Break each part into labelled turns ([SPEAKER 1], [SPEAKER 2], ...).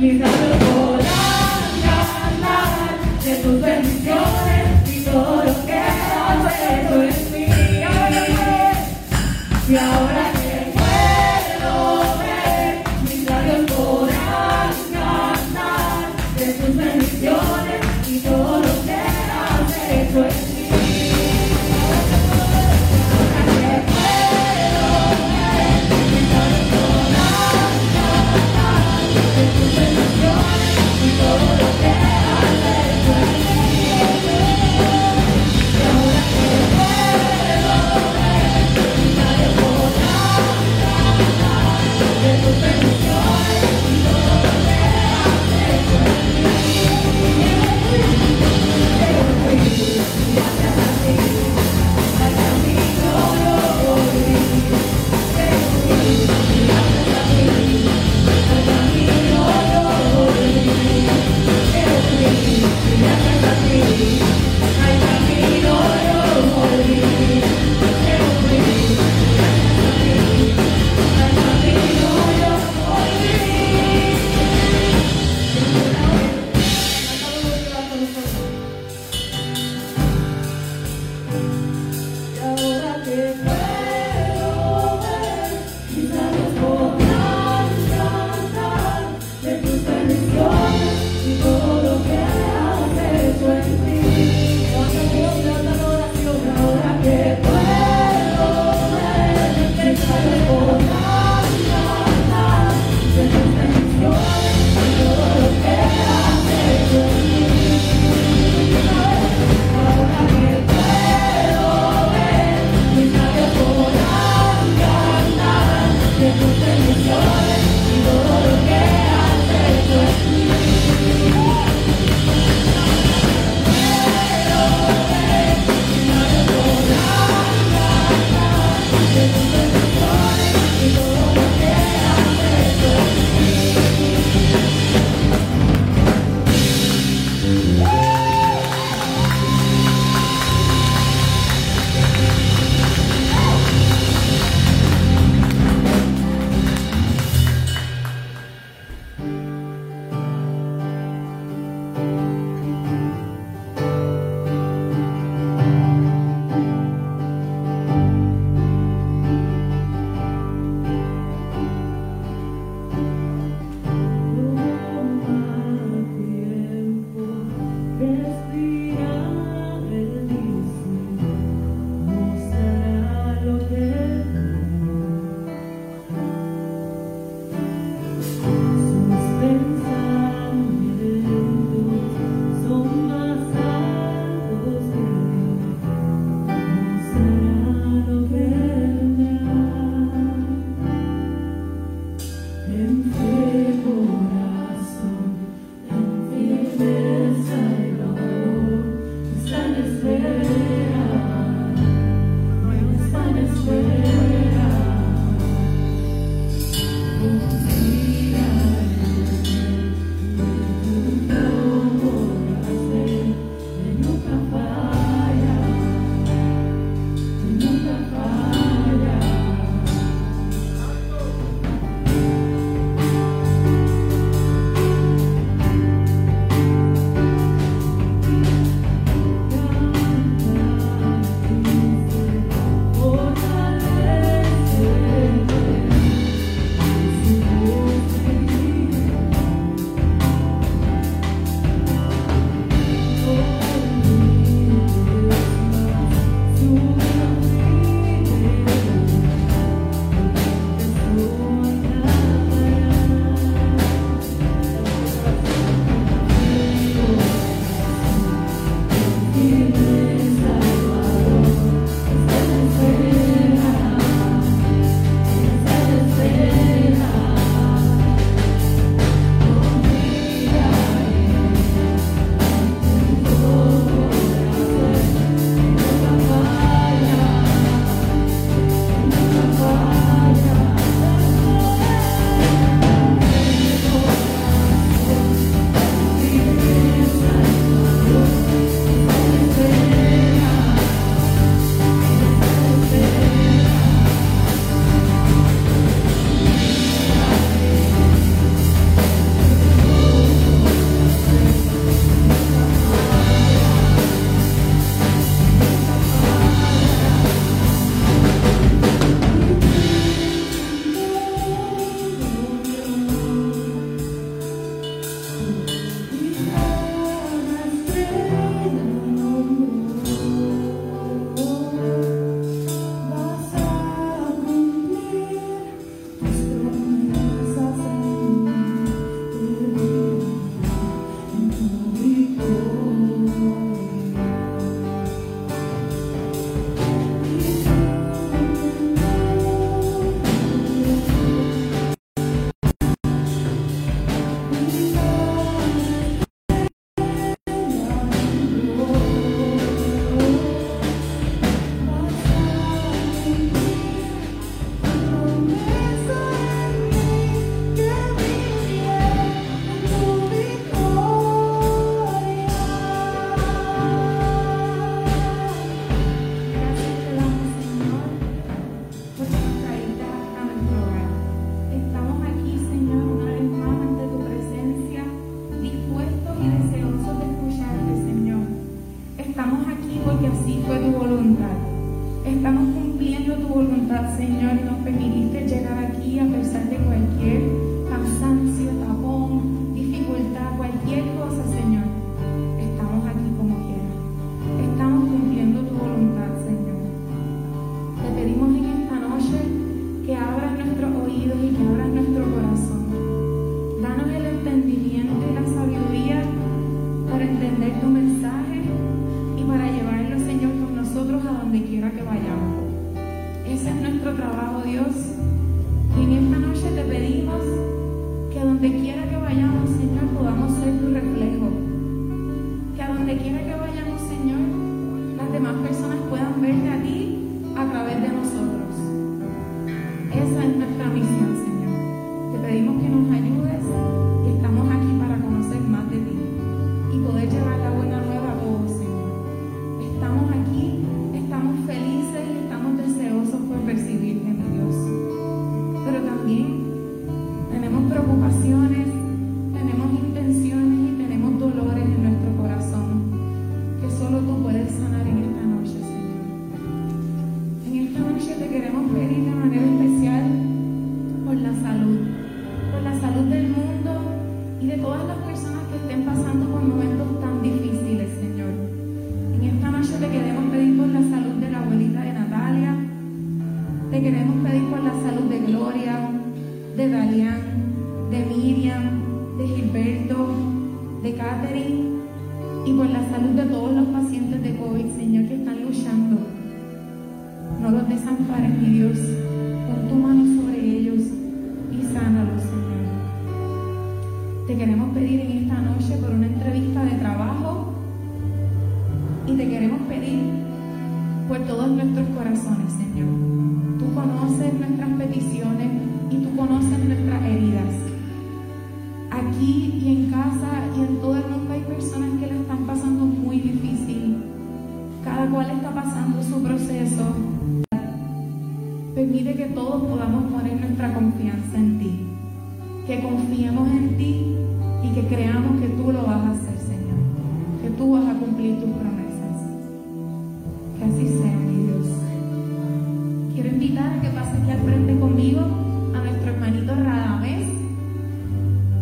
[SPEAKER 1] You know.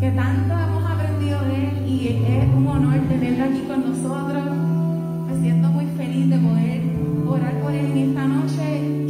[SPEAKER 1] que tanto hemos aprendido de él y es un honor tenerlo aquí con nosotros. Me siento muy feliz de poder orar por él en esta noche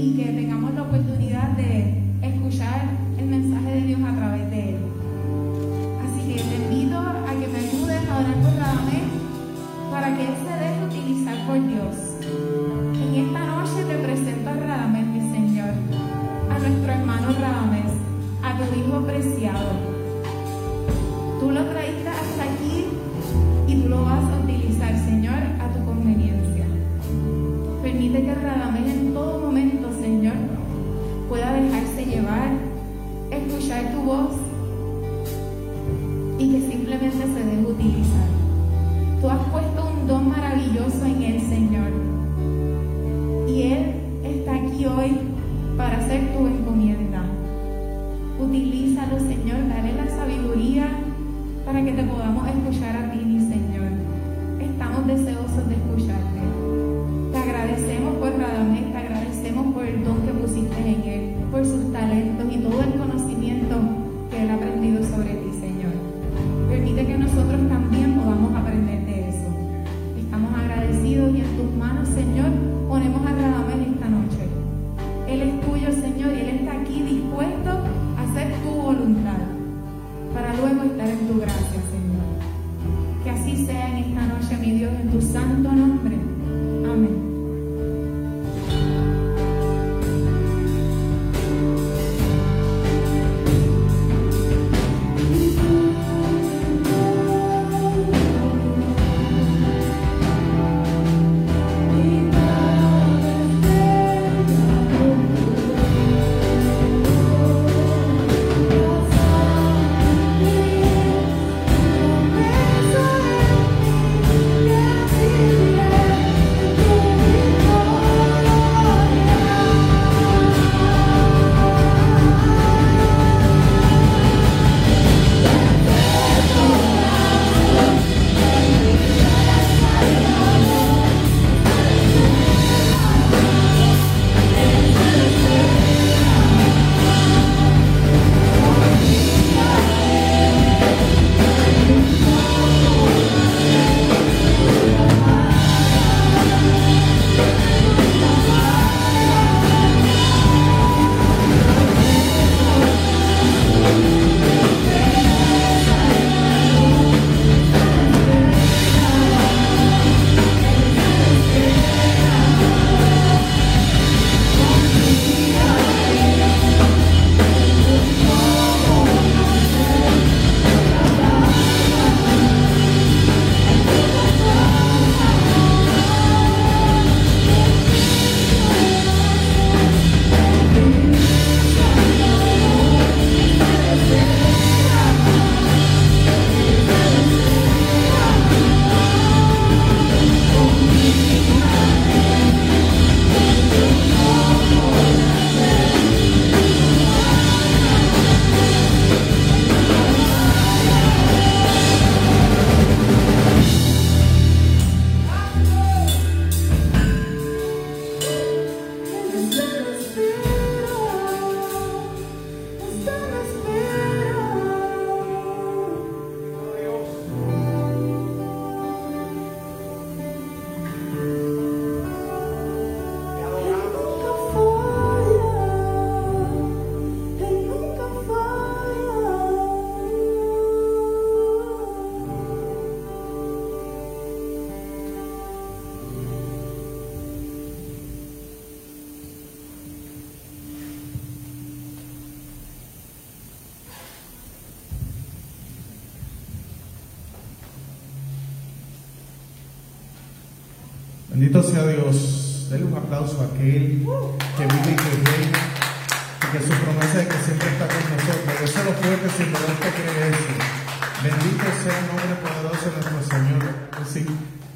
[SPEAKER 1] es que
[SPEAKER 2] siempre está con nosotros. lo fuerte si verdad que cree eso. Bendito sea el nombre poderoso de nuestro Señor. Sí,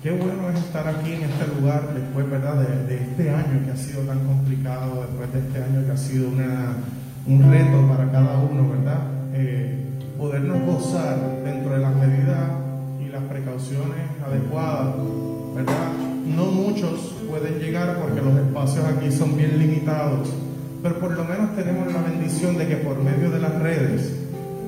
[SPEAKER 2] qué bueno es estar aquí en este lugar después, ¿verdad? De, este año que ha sido tan complicado, después de este año que ha sido una, un reto para cada uno, ¿verdad? Eh, podernos gozar dentro de las medidas y las precauciones adecuadas, ¿verdad? No muchos pueden llegar porque los espacios aquí son bien limitados, pero por lo menos tenemos la bendición de que por medio de las redes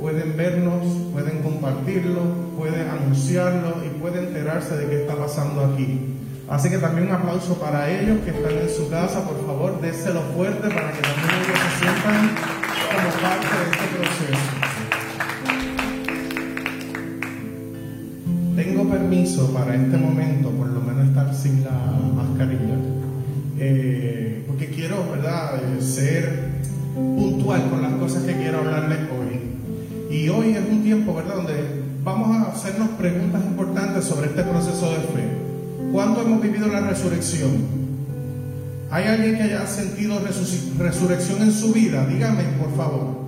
[SPEAKER 2] pueden vernos, pueden compartirlo, pueden anunciarlo y pueden enterarse de qué está pasando aquí. Así que también un aplauso para ellos que están en su casa, por favor, déselo fuerte para que también ellos se sientan como parte de este proceso. Tengo permiso para este momento, por lo menos estar sin la mascarilla, eh, porque quiero, ¿verdad?, eh, ser puntual con las cosas que quiero hablarles hoy. Y hoy es un tiempo, ¿verdad?, donde vamos a hacernos preguntas importantes sobre este proceso de fe. ¿Cuándo hemos vivido la resurrección? ¿Hay alguien que haya sentido resurrección en su vida? Dígame, por favor.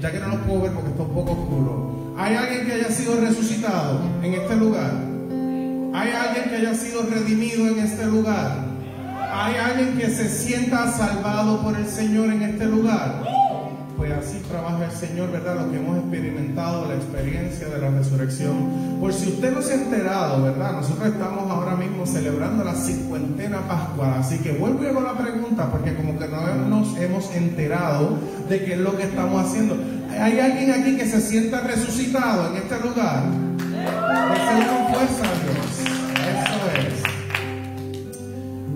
[SPEAKER 2] Ya que no lo puedo ver porque está un poco oscuro. ¿Hay alguien que haya sido resucitado en este lugar? ¿Hay alguien que haya sido redimido en este lugar? ¿Hay alguien que se sienta salvado por el Señor en este lugar? pues así trabaja el Señor, ¿verdad? Lo que hemos experimentado, la experiencia de la resurrección. Por si usted no se ha enterado, ¿verdad? Nosotros estamos ahora mismo celebrando la cincuentena pascual, así que vuelvo a la pregunta, porque como que no nos hemos enterado de qué es lo que estamos haciendo. ¿Hay alguien aquí que se sienta resucitado en este lugar? con fuerza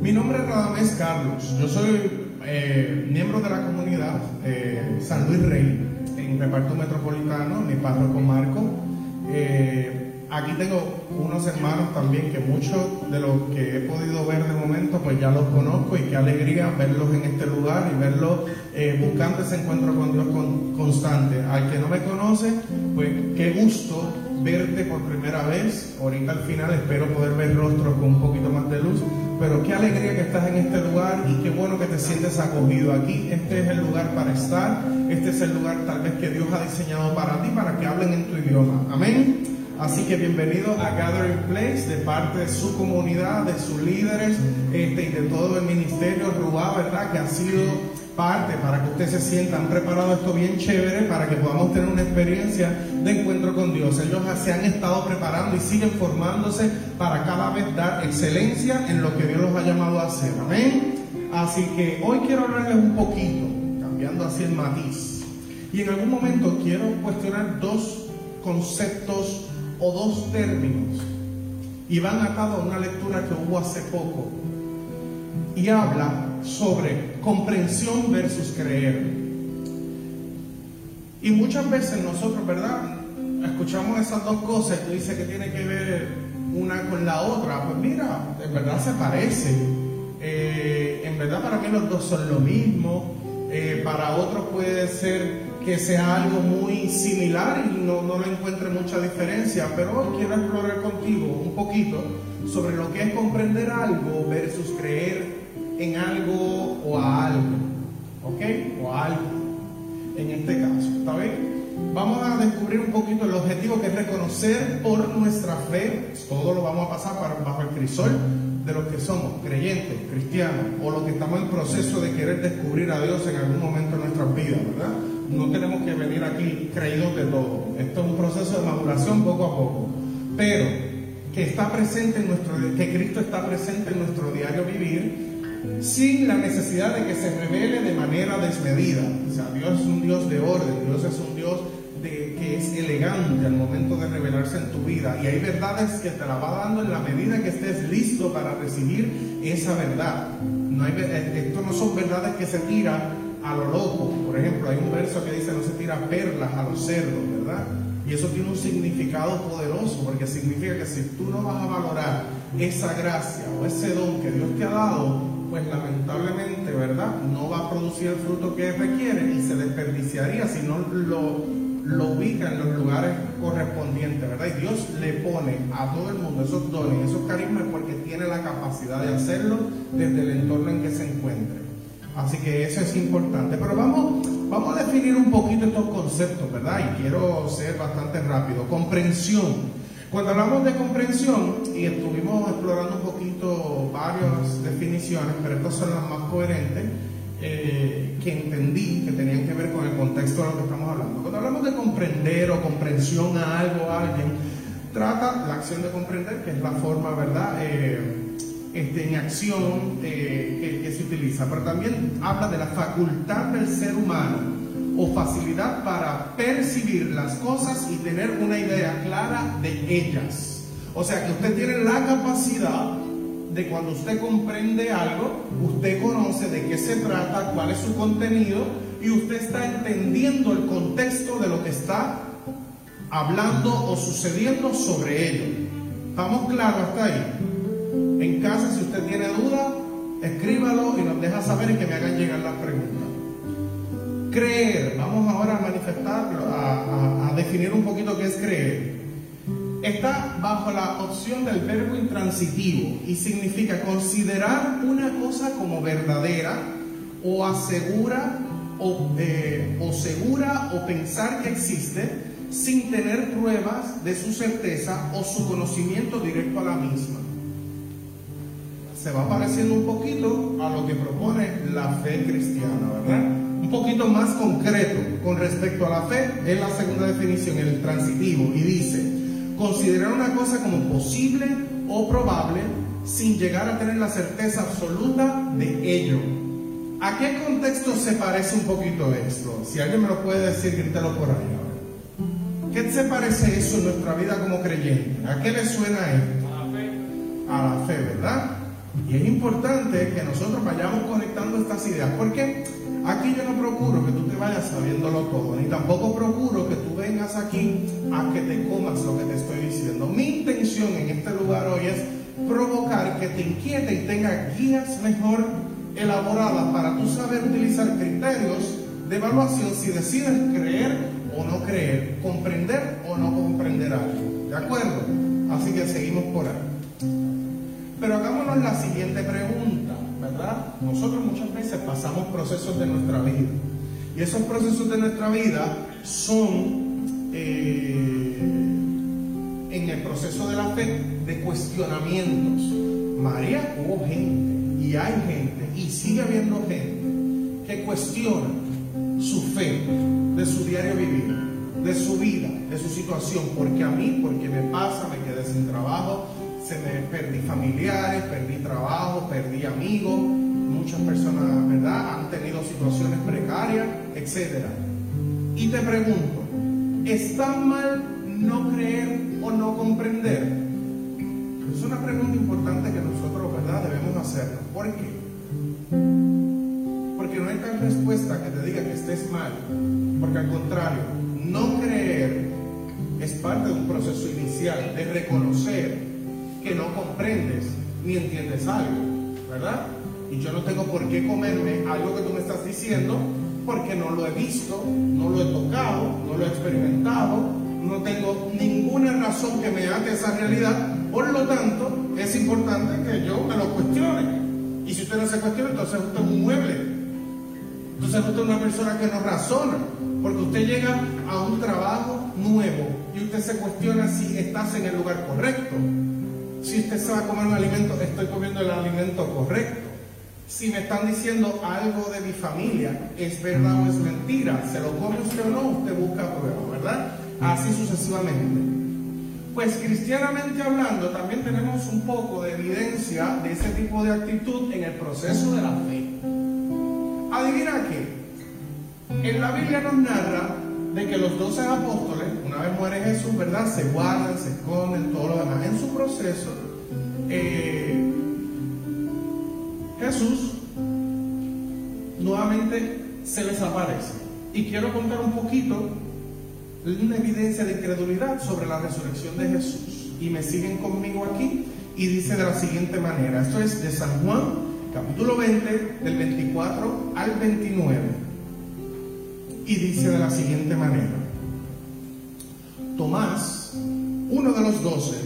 [SPEAKER 2] Mi nombre es Radamés Carlos. Yo soy eh, miembro de la comunidad eh, San Luis Rey, en reparto metropolitano, mi párroco Marco. Eh, aquí tengo unos hermanos también que muchos de los que he podido ver de momento, pues ya los conozco y qué alegría verlos en este lugar y verlos buscando ese encuentro con Dios constante. Al que no me conoce, pues qué gusto verte por primera vez. Ahorita al final espero poder ver rostros con un poquito más de luz pero qué alegría que estás en este lugar y qué bueno que te sientes acogido aquí. Este es el lugar para estar, este es el lugar tal vez que Dios ha diseñado para ti, para que hablen en tu idioma. Amén. Así que bienvenido a Gathering Place de parte de su comunidad, de sus líderes este, y de todo el ministerio Rubá, ¿verdad? Que ha sido parte para que ustedes se sientan preparados esto bien chévere para que podamos tener una experiencia de encuentro con Dios. Ellos se han estado preparando y siguen formándose para cada vez dar excelencia en lo que Dios los ha llamado a hacer. Amén. Así que hoy quiero hablarles un poquito, cambiando así el matiz. Y en algún momento quiero cuestionar dos conceptos o dos términos. Y van atados a una lectura que hubo hace poco. Y habla sobre comprensión versus creer. Y muchas veces nosotros, ¿verdad? Escuchamos esas dos cosas tú dices que tiene que ver una con la otra. Pues mira, en verdad se parece. Eh, en verdad para mí los dos son lo mismo. Eh, para otros puede ser que sea algo muy similar y no, no le encuentre mucha diferencia. Pero hoy quiero explorar contigo un poquito sobre lo que es comprender algo versus creer en algo o a algo. ¿Ok? O a algo. En este caso. ¿Está bien? Vamos a descubrir un poquito el objetivo que es reconocer por nuestra fe. Todo lo vamos a pasar bajo el crisol de los que somos creyentes, cristianos, o los que estamos en proceso de querer descubrir a Dios en algún momento de nuestras vidas, ¿verdad? No tenemos que venir aquí creídos de todo. Esto es un proceso de maduración poco a poco. Pero que está presente en nuestro, que Cristo está presente en nuestro diario vivir sin la necesidad de que se revele de manera desmedida. O sea, Dios es un Dios de orden, Dios es un Dios de, que es elegante al momento de revelarse en tu vida. Y hay verdades que te la va dando en la medida que estés listo para recibir esa verdad. No hay, eh, esto no son verdades que se tiran a lo loco. No se tira perlas a los cerdos, ¿verdad? Y eso tiene un significado poderoso, porque significa que si tú no vas a valorar esa gracia o ese don que Dios te ha dado, pues lamentablemente, ¿verdad? No va a producir el fruto que requiere y se desperdiciaría si no lo lo ubica en los lugares correspondientes, ¿verdad? Y Dios le pone a todo el mundo esos dones, esos carismas, porque tiene la capacidad de hacerlo desde el entorno en que se encuentre. Así que eso es importante. Pero vamos, vamos a definir un poquito estos conceptos, ¿verdad? Y quiero ser bastante rápido. Comprensión. Cuando hablamos de comprensión, y estuvimos explorando un poquito varias definiciones, pero estas son las más coherentes, eh, que entendí que tenían que ver con el contexto de lo que estamos hablando. Cuando hablamos de comprender o comprensión a algo, a alguien, trata la acción de comprender, que es la forma, ¿verdad? Eh, este, en acción eh, que, que se utiliza, pero también habla de la facultad del ser humano o facilidad para percibir las cosas y tener una idea clara de ellas. O sea que usted tiene la capacidad de cuando usted comprende algo, usted conoce de qué se trata, cuál es su contenido y usted está entendiendo el contexto de lo que está hablando o sucediendo sobre ello. ¿Estamos claros hasta ahí? En casa, si usted tiene duda, escríbalo y nos deja saber y que me hagan llegar las preguntas. Creer, vamos ahora a manifestarlo, a, a definir un poquito qué es creer está bajo la opción del verbo intransitivo y significa considerar una cosa como verdadera o asegura o, eh, o segura o pensar que existe sin tener pruebas de su certeza o su conocimiento directo a la misma. Se va pareciendo un poquito a lo que propone la fe cristiana, ¿verdad? Un poquito más concreto con respecto a la fe es la segunda definición, el transitivo, y dice, considerar una cosa como posible o probable sin llegar a tener la certeza absoluta de ello. ¿A qué contexto se parece un poquito esto? Si alguien me lo puede decir, grítalo por ahí. ¿Qué se parece eso en nuestra vida como creyente? ¿A qué le suena esto? A la fe. A la fe, ¿verdad? Y es importante que nosotros vayamos conectando estas ideas, porque Aquí yo no procuro que tú te vayas sabiéndolo todo, ni tampoco procuro que tú vengas aquí a que te comas lo que te estoy diciendo. Mi intención en este lugar hoy es provocar que te inquiete y tenga guías mejor elaboradas para tú saber utilizar criterios de evaluación si decides creer o no creer, comprender o no comprender algo. ¿De acuerdo? Así que seguimos por ahí. Pero hagámonos la siguiente pregunta. Nosotros muchas veces pasamos procesos de nuestra vida. Y esos procesos de nuestra vida son eh, en el proceso de la fe de cuestionamientos. María hubo gente y hay gente y sigue habiendo gente que cuestiona su fe de su diario vivir, de su vida, de su situación. Porque a mí, porque me pasa, me quedé sin trabajo, se me perdí familiares, perdí trabajo, perdí amigos, muchas personas, ¿verdad?, han tenido situaciones precarias, etc. Y te pregunto, ¿está mal no creer o no comprender? Es una pregunta importante que nosotros, ¿verdad?, debemos hacernos. ¿Por qué? Porque no hay tal respuesta que te diga que estés mal. Porque al contrario, no creer es parte de un proceso inicial de reconocer que no comprendes ni entiendes algo, ¿verdad? Y yo no tengo por qué comerme algo que tú me estás diciendo porque no lo he visto, no lo he tocado, no lo he experimentado, no tengo ninguna razón que me ate esa realidad. Por lo tanto, es importante que yo me lo cuestione. Y si usted no se cuestiona, entonces usted es un mueble. Entonces usted es una persona que no razona. Porque usted llega a un trabajo nuevo y usted se cuestiona si estás en el lugar correcto si usted se va a comer un alimento, estoy comiendo el alimento correcto. Si me están diciendo algo de mi familia, ¿es verdad o es mentira? ¿Se lo come usted o no? Usted busca pruebas, ¿verdad? Así sucesivamente. Pues cristianamente hablando, también tenemos un poco de evidencia de ese tipo de actitud en el proceso de la fe. Adivina qué. En la Biblia nos narra de que los doce apóstoles, una vez muere Jesús, ¿verdad? Se guardan, se esconden, todo lo demás. En su proceso, eh, Jesús nuevamente se les aparece. Y quiero contar un poquito una evidencia de incredulidad sobre la resurrección de Jesús. Y me siguen conmigo aquí y dice de la siguiente manera. Esto es de San Juan, capítulo 20, del 24 al 29 y dice de la siguiente manera. Tomás, uno de los doce,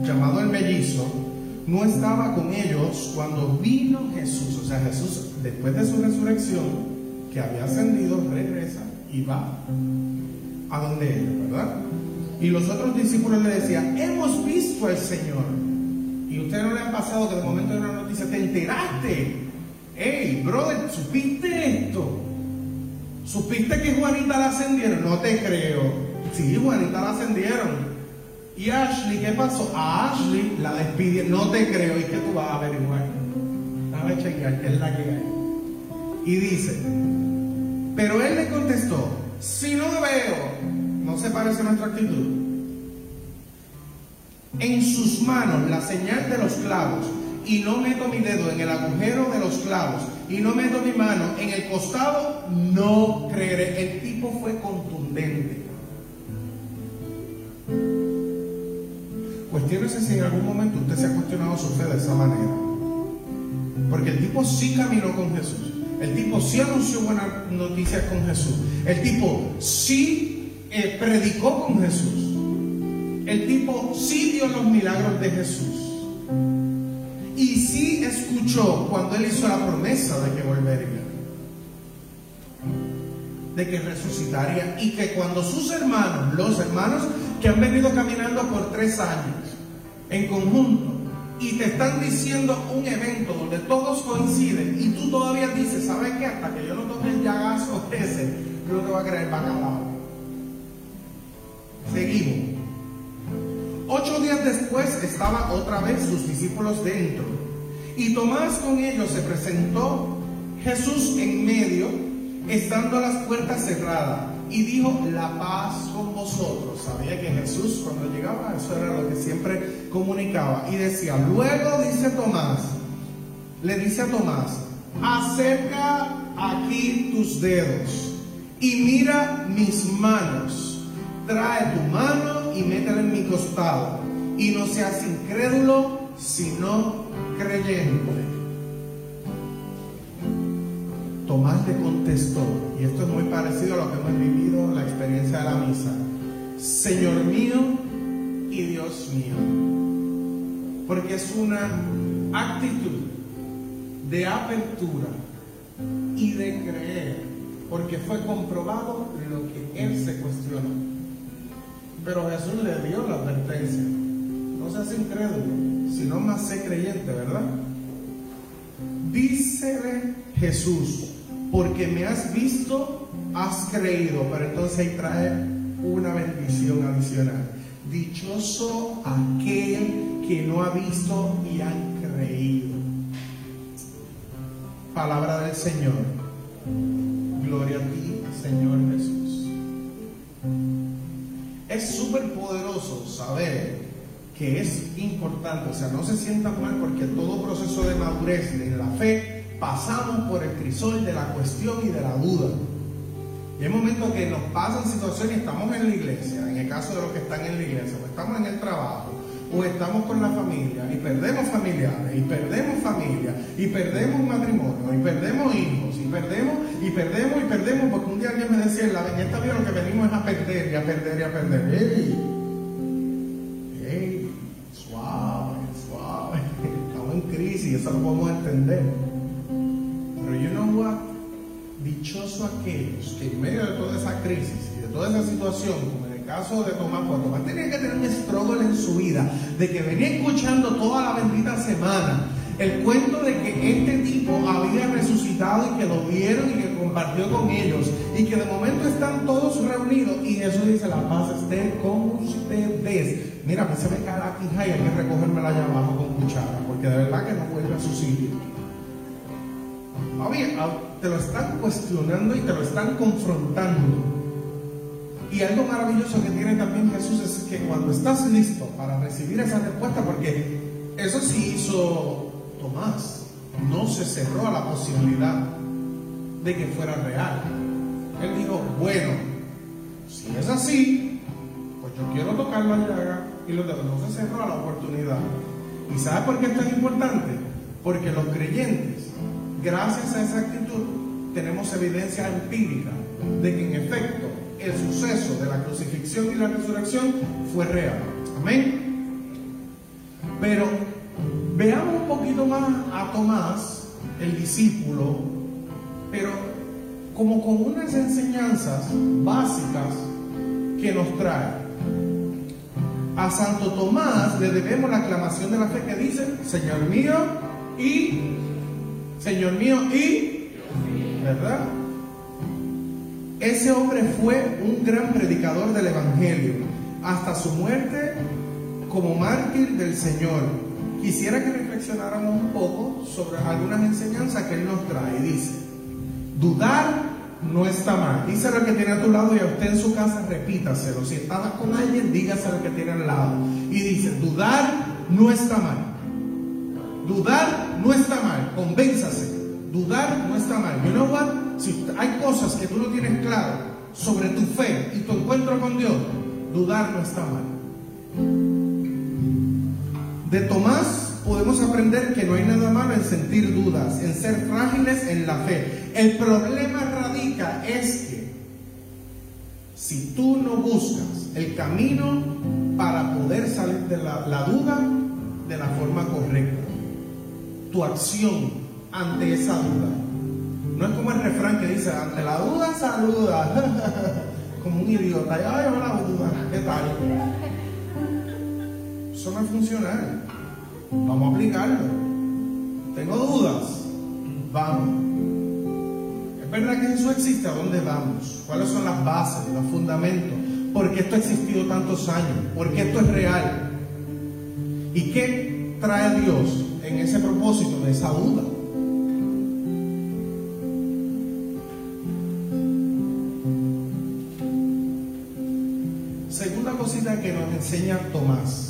[SPEAKER 2] llamado el mellizo, no estaba con ellos cuando vino Jesús. O sea, Jesús, después de su resurrección, que había ascendido, regresa y va a donde ellos, ¿verdad? Y los otros discípulos le decían, hemos visto al Señor. Y usted no le ha pasado que de momento de una noticia te enteraste. Hey, brother, ¿supiste esto? ¿Supiste que Juanita la ascendieron? No te creo. Sí, Juanita la ascendieron. ¿Y Ashley qué pasó? A Ashley la despidieron. No te creo. ¿Y qué tú vas a averiguar? Dame chequear, que es la que hay. Y dice, pero él le contestó, si no veo ¿No se parece nuestra actitud? En sus manos la señal de los clavos y no meto mi dedo en el agujero de los clavos y no meto mi mano en el costado, no creeré. El tipo fue contundente. Cuestiónese si en algún momento usted se ha cuestionado su fe de esa manera. Porque el tipo sí caminó con Jesús. El tipo sí anunció buenas noticias con Jesús. El tipo sí eh, predicó con Jesús. El tipo sí dio los milagros de Jesús. Y sí escuchó cuando él hizo la promesa de que volvería. De que resucitaría. Y que cuando sus hermanos, los hermanos que han venido caminando por tres años en conjunto, y te están diciendo un evento donde todos coinciden y tú todavía dices, ¿sabes qué? Hasta que yo no toque el llagazo ese, yo no te voy a creer bacalao. Seguimos. Ocho días después estaban otra vez sus discípulos dentro. Y Tomás con ellos se presentó Jesús en medio, estando las puertas cerradas, y dijo, la paz con vosotros. Sabía que Jesús cuando llegaba, eso era lo que siempre comunicaba. Y decía, luego dice Tomás, le dice a Tomás, acerca aquí tus dedos y mira mis manos trae tu mano y métela en mi costado. Y no seas incrédulo, sino creyente. Tomás le contestó, y esto es muy parecido a lo que hemos vivido en la experiencia de la misa. Señor mío y Dios mío. Porque es una actitud de apertura y de creer, porque fue comprobado lo que él se cuestionó. Pero Jesús le dio la advertencia. No seas incrédulo, sino más sé creyente, ¿verdad? Dícele Jesús, porque me has visto, has creído. Pero entonces ahí trae una bendición adicional. Dichoso aquel que no ha visto y ha creído. Palabra del Señor. Gloria a ti, Señor Jesús es súper poderoso saber que es importante, o sea, no se sientan mal porque todo proceso de madurez en la fe pasamos por el crisol de la cuestión y de la duda. Y hay momentos que nos pasan situaciones estamos en la iglesia, en el caso de los que están en la iglesia, o estamos en el trabajo, o estamos con la familia y perdemos familiares, y perdemos familia, y perdemos matrimonio, y perdemos hijos, y perdemos, y perdemos, y perdemos, porque un día alguien me decía, en esta vida lo que venimos es a perder, y a perder, y a perder. ¡Ey! ¡Ey! Suave, suave. Estamos en crisis, eso lo podemos entender. Pero you know what? Dichoso aquellos que en medio de toda esa crisis y de toda esa situación, caso de Tomás, pues Tomás tenía que tener un struggle en su vida, de que venía escuchando toda la bendita semana el cuento de que este tipo había resucitado y que lo vieron y que compartió con ellos y que de momento están todos reunidos y Jesús dice la paz esté con ustedes. Mira, a mí se me cae la quija y hay que recogérmela allá abajo con cuchara porque de verdad que no vuelve a su sitio. Te lo están cuestionando y te lo están confrontando. Y algo maravilloso que tiene también Jesús es que cuando estás listo para recibir esa respuesta, porque eso sí hizo Tomás, no se cerró a la posibilidad de que fuera real. Él dijo, bueno, si es así, pues yo quiero tocar la llaga y los dedos. No se cerró a la oportunidad. ¿Y sabe por qué es importante? Porque los creyentes, gracias a esa actitud, tenemos evidencia empírica de que en efecto el suceso de la crucifixión y la resurrección fue real. Amén. Pero veamos un poquito más a Tomás, el discípulo, pero como con unas enseñanzas básicas que nos trae. A Santo Tomás le debemos la aclamación de la fe que dice, Señor mío y, Señor mío y, ¿verdad? Ese hombre fue un gran predicador del Evangelio, hasta su muerte como mártir del Señor. Quisiera que reflexionáramos un poco sobre algunas enseñanzas que Él nos trae. Dice, dudar no está mal. Díselo al que tiene a tu lado y a usted en su casa repítaselo. Si estabas con alguien, dígaselo al que tiene al lado. Y dice, dudar no está mal. Dudar no está mal. Convénzase. Dudar no está mal. You know what? Si hay cosas que tú no tienes claro sobre tu fe y tu encuentro con Dios, dudar no está mal. De Tomás podemos aprender que no hay nada malo en sentir dudas, en ser frágiles en la fe. El problema radica es que si tú no buscas el camino para poder salir de la, duda de la forma correcta, tu acción ante esa duda. No es como el refrán que dice, ante la duda saluda, como un idiota, ay, hola duda, ¿qué tal? Eso no es funcional. Vamos a aplicarlo. Tengo dudas. Vamos. Es verdad que Jesús existe. ¿A dónde vamos? ¿Cuáles son las bases, los fundamentos? ¿Por qué esto ha existido tantos años? ¿Por qué esto es real? ¿Y qué trae Dios en ese propósito de esa duda? Segunda cosita que nos enseña Tomás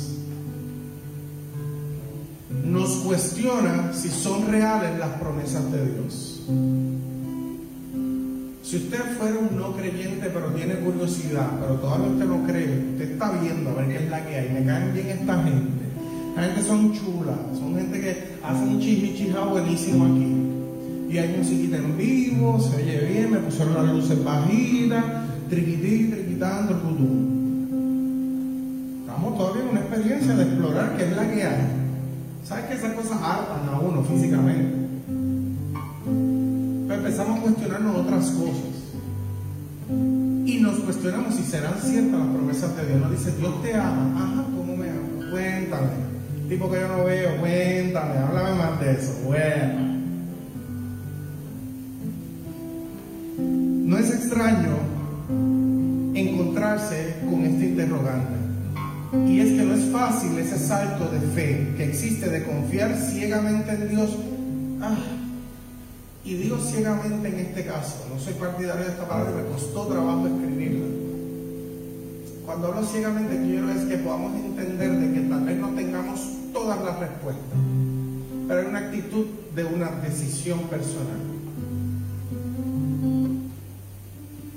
[SPEAKER 2] cuestiona si son reales las promesas de Dios. Si usted fuera un no creyente pero tiene curiosidad, pero todavía usted no cree, usted está viendo a ver qué es la que hay, me caen bien esta gente. La gente son chulas, son gente que hace un chichichija buenísimo aquí. Y hay musiquita en vivo, se oye bien, me pusieron las luces bajitas, triquití, triquitando, el Estamos todavía en una experiencia de explorar qué es la que hay. ¿Sabes que esas cosas hartan a uno físicamente? Pero empezamos a cuestionarnos otras cosas. Y nos cuestionamos si serán ciertas las promesas de Dios. Nos dice, Dios te ama. Ajá, ¿cómo me ama? Cuéntame. Tipo que yo no veo, cuéntame, háblame más de eso. Bueno. No es extraño encontrarse con este interrogante. Y es que no es fácil ese salto de fe que existe de confiar ciegamente en Dios. Ah, y digo ciegamente en este caso, no soy partidario de esta palabra, me costó trabajo escribirla. Cuando hablo ciegamente quiero es que podamos entender de que tal vez no tengamos todas las respuestas, pero hay una actitud de una decisión personal.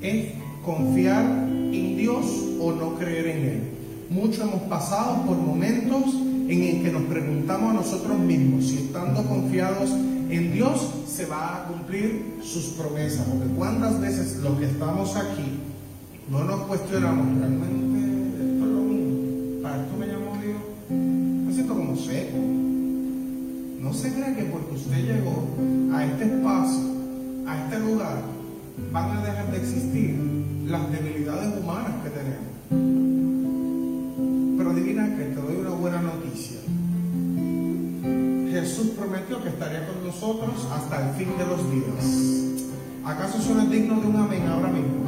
[SPEAKER 2] Es confiar en Dios o no creer en Él. Muchos hemos pasado por momentos en el que nos preguntamos a nosotros mismos si estando confiados en Dios se va a cumplir sus promesas. Porque cuántas veces los que estamos aquí no nos cuestionamos realmente esto es lo mío. Para esto me llamó Dios. Me siento como seco. No se cree que porque usted llegó a este espacio, a este lugar, van a dejar de existir las debilidades humanas que tenemos. Jesús prometió que estaría con nosotros hasta el fin de los días. ¿Acaso es digno de un amén ahora mismo?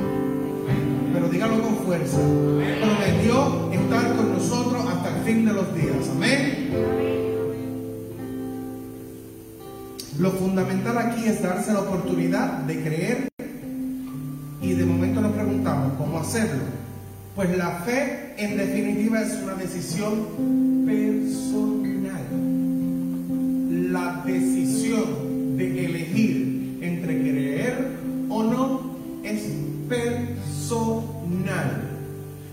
[SPEAKER 2] Pero dígalo con fuerza. Prometió estar con nosotros hasta el fin de los días. Amén. Lo fundamental aquí es darse la oportunidad de creer y de momento nos preguntamos cómo hacerlo. Pues la fe en definitiva es una decisión personal. La decisión de elegir entre creer o no es personal.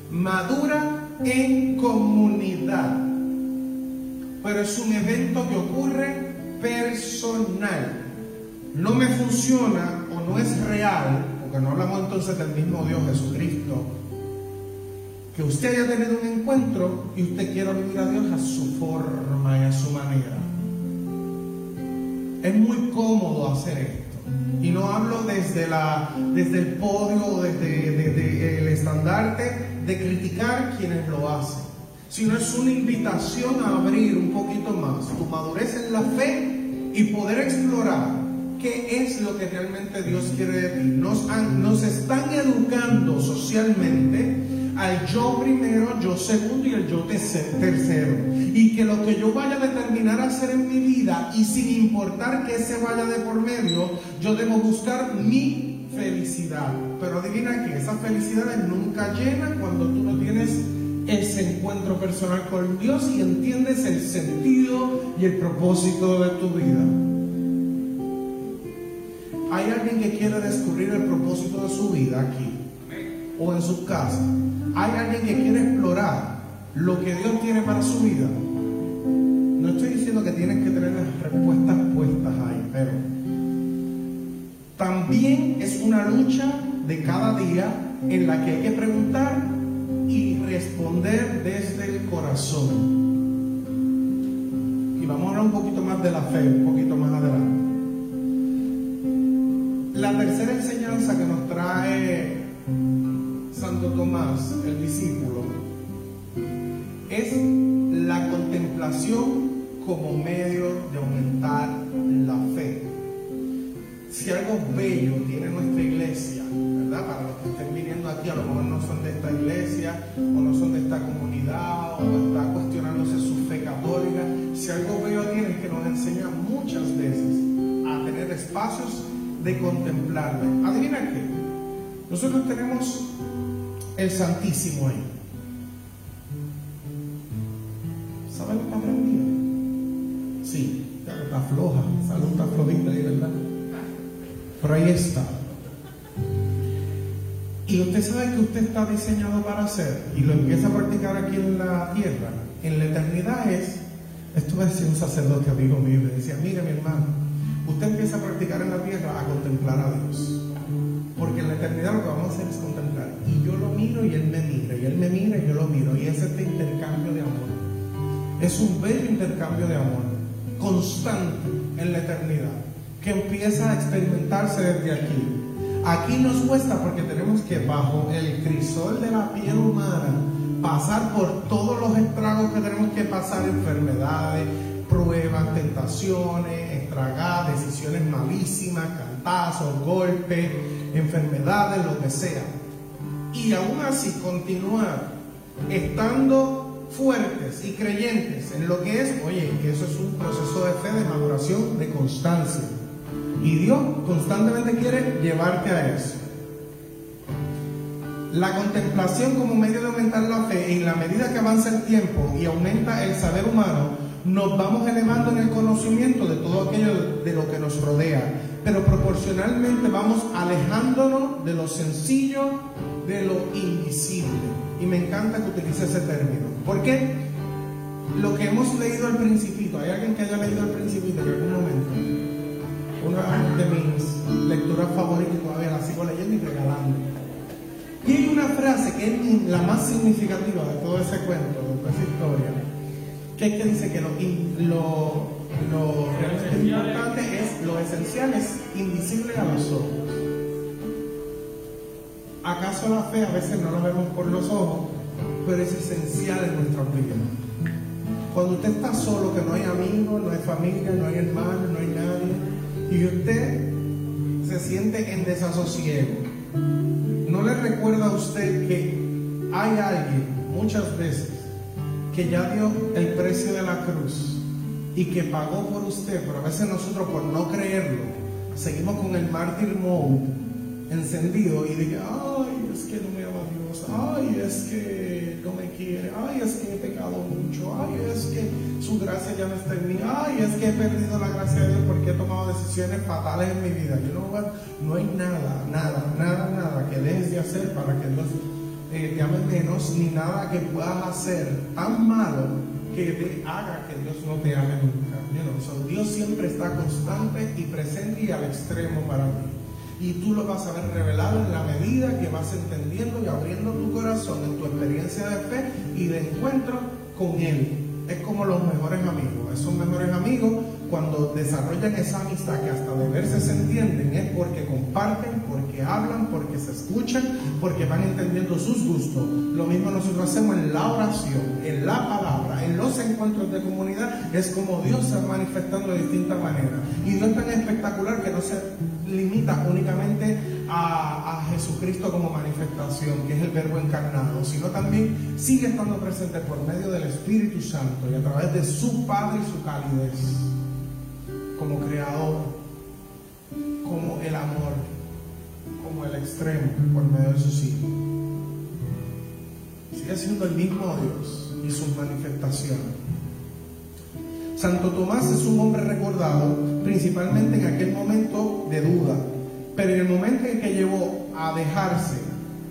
[SPEAKER 2] Madura en comunidad. Pero es un evento que ocurre personal. No me funciona o no es real, porque no hablamos entonces del mismo Dios Jesucristo, que usted haya tenido un encuentro y usted quiera vivir a Dios a su forma y a su manera. Es muy cómodo hacer esto. Y no hablo desde, la, desde el podio, desde, desde el estandarte de criticar quienes lo hacen, sino es una invitación a abrir un poquito más tu madurez en la fe y poder explorar qué es lo que realmente Dios quiere de ti. Nos, nos están educando socialmente al yo primero, yo segundo y el yo tercero. Y que lo que yo vaya a determinar hacer en mi vida y sin importar que se vaya de por medio, yo debo buscar mi felicidad. Pero adivina que esa felicidad nunca llena cuando tú no tienes ese encuentro personal con Dios y entiendes el sentido y el propósito de tu vida. Hay alguien que quiere descubrir el propósito de su vida aquí o en su casa hay alguien que quiere explorar lo que Dios tiene para su vida, no estoy diciendo que tienes que tener las respuestas puestas ahí, pero también es una lucha de cada día en la que hay que preguntar y responder desde el corazón. Y vamos a hablar un poquito más de la fe, un poquito más adelante. La tercera enseñanza que nos trae Santo Tomás, el discípulo, es la contemplación como medio de aumentar la fe. Si algo bello tiene nuestra iglesia, ¿verdad? Para los que estén viniendo aquí, a lo mejor no son de esta iglesia, o no son de esta comunidad, o está cuestionándose su fe católica, si algo bello tiene es que nos enseña muchas veces a tener espacios de contemplarle. Adivina qué, nosotros tenemos el Santísimo ahí. ¿Saben lo que aprendí? Sí, está floja, salud está flojita ahí, ¿verdad? Pero ahí está. Y usted sabe que usted está diseñado para hacer y lo empieza a practicar aquí en la tierra. En la eternidad es, esto me decía un sacerdote amigo mío, me decía, mire mi hermano, usted empieza a practicar en la tierra a contemplar a Dios. Porque en la eternidad lo que vamos a hacer es contemplar. Y yo lo miro y Él me mira. Y Él me mira y yo lo miro. Y es este intercambio de amor. Es un bello intercambio de amor. Constante en la eternidad. Que empieza a experimentarse desde aquí. Aquí nos cuesta porque tenemos que bajo el crisol de la piel humana pasar por todos los estragos que tenemos que pasar, enfermedades, pruebas, tentaciones, estragadas, decisiones malísimas, cantazos, golpes, enfermedades, lo que sea. Y aún así continuar estando fuertes y creyentes en lo que es, oye, que eso es un proceso de fe, de maduración, de constancia. Y Dios constantemente quiere llevarte a eso. La contemplación como medio de aumentar la fe, en la medida que avanza el tiempo y aumenta el saber humano, nos vamos elevando en el conocimiento de todo aquello de lo que nos rodea pero proporcionalmente vamos alejándonos de lo sencillo, de lo invisible. Y me encanta que utilice ese término. ¿Por qué? Lo que hemos leído al principito, ¿hay alguien que haya leído al principito en algún momento? Una de mis lecturas favoritas todavía la sigo leyendo y regalando. Y hay una frase que es la más significativa de todo ese cuento, de toda esa historia, que es que dice que lo lo realmente importante es, lo esencial es invisible a los ojos. ¿Acaso la fe a veces no la vemos por los ojos, pero es esencial en nuestra vida? Cuando usted está solo, que no hay amigos, no hay familia, no hay hermanos, no hay nadie, y usted se siente en desasosiego, ¿no le recuerda a usted que hay alguien muchas veces que ya dio el precio de la cruz? Y que pagó por usted, pero a veces nosotros por no creerlo, seguimos con el mártir mode encendido y diga, ay, es que no me ama Dios, ay, es que no me quiere, ay, es que he pecado mucho, ay, es que su gracia ya no está en mí, ay, es que he perdido la gracia de Dios porque he tomado decisiones fatales en mi vida. Yo no, no hay nada, nada, nada, nada que dejes de hacer para que Dios eh, te ame menos, ni nada que puedas hacer tan malo que te haga que Dios no te ame nunca. Dios siempre está constante y presente y al extremo para mí. Y tú lo vas a ver revelado en la medida que vas entendiendo y abriendo tu corazón en tu experiencia de fe y de encuentro con Él. Es como los mejores amigos. Esos mejores amigos, cuando desarrollan esa amistad que hasta de verse se entienden, es porque comparten, porque hablan, porque se escuchan, porque van entendiendo sus gustos. Lo mismo nosotros hacemos en la oración, en la palabra, en los encuentros de comunidad. Es como Dios se va manifestando de distintas maneras. Y Dios es tan espectacular que no se limita únicamente a, a, Jesucristo como manifestación, que es el verbo encarnado, sino también sigue estando presente por medio del Espíritu Santo y a través de su Padre y su calidez, como creador, como el amor, como el extremo, por medio de sus hijos. Sigue siendo el mismo Dios y sus manifestaciones. Santo Tomás es un hombre recordado principalmente en aquel momento de duda, pero en el momento en que llegó a dejarse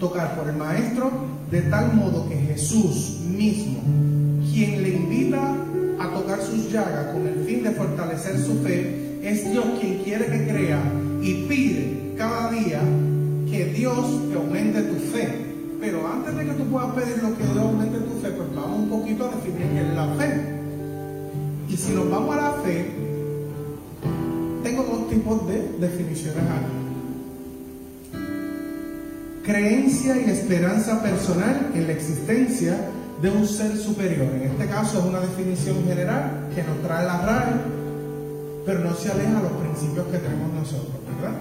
[SPEAKER 2] tocar por el Maestro, de tal modo que Jesús mismo, quien le invita a tocar sus llagas con el fin de fortalecer su fe, es Dios quien quiere que crea y pide cada día que Dios te aumente tu fe. Pero antes de que tú puedas pedir lo que Dios aumente tu fe, pues vamos un poquito a definir qué es la fe. Y si nos vamos a la fe, tengo dos tipos de definiciones aquí creencia y esperanza personal en la existencia de un ser superior. En este caso es una definición general que nos trae la RAE, pero no se aleja a los principios que tenemos nosotros, ¿verdad?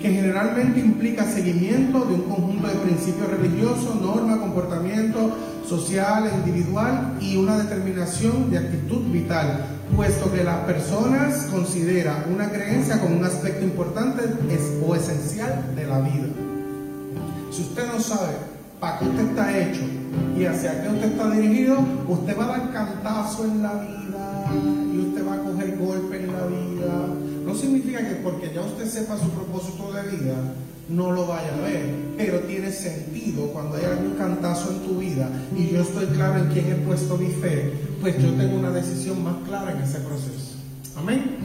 [SPEAKER 2] Que generalmente implica seguimiento de un conjunto de principios religiosos, norma, comportamiento social, individual y una determinación de actitud vital, puesto que las personas consideran una creencia como un aspecto importante o esencial de la vida. Si usted no sabe para qué usted está hecho y hacia qué usted está dirigido, usted va a dar cantazo en la vida y usted va a coger golpe en la vida. No significa que porque ya usted sepa su propósito de vida, no lo vaya a ver, pero tiene sentido cuando hay algún cantazo en tu vida y yo estoy claro en quién he puesto mi fe, pues yo tengo una decisión más clara en ese proceso. Amén.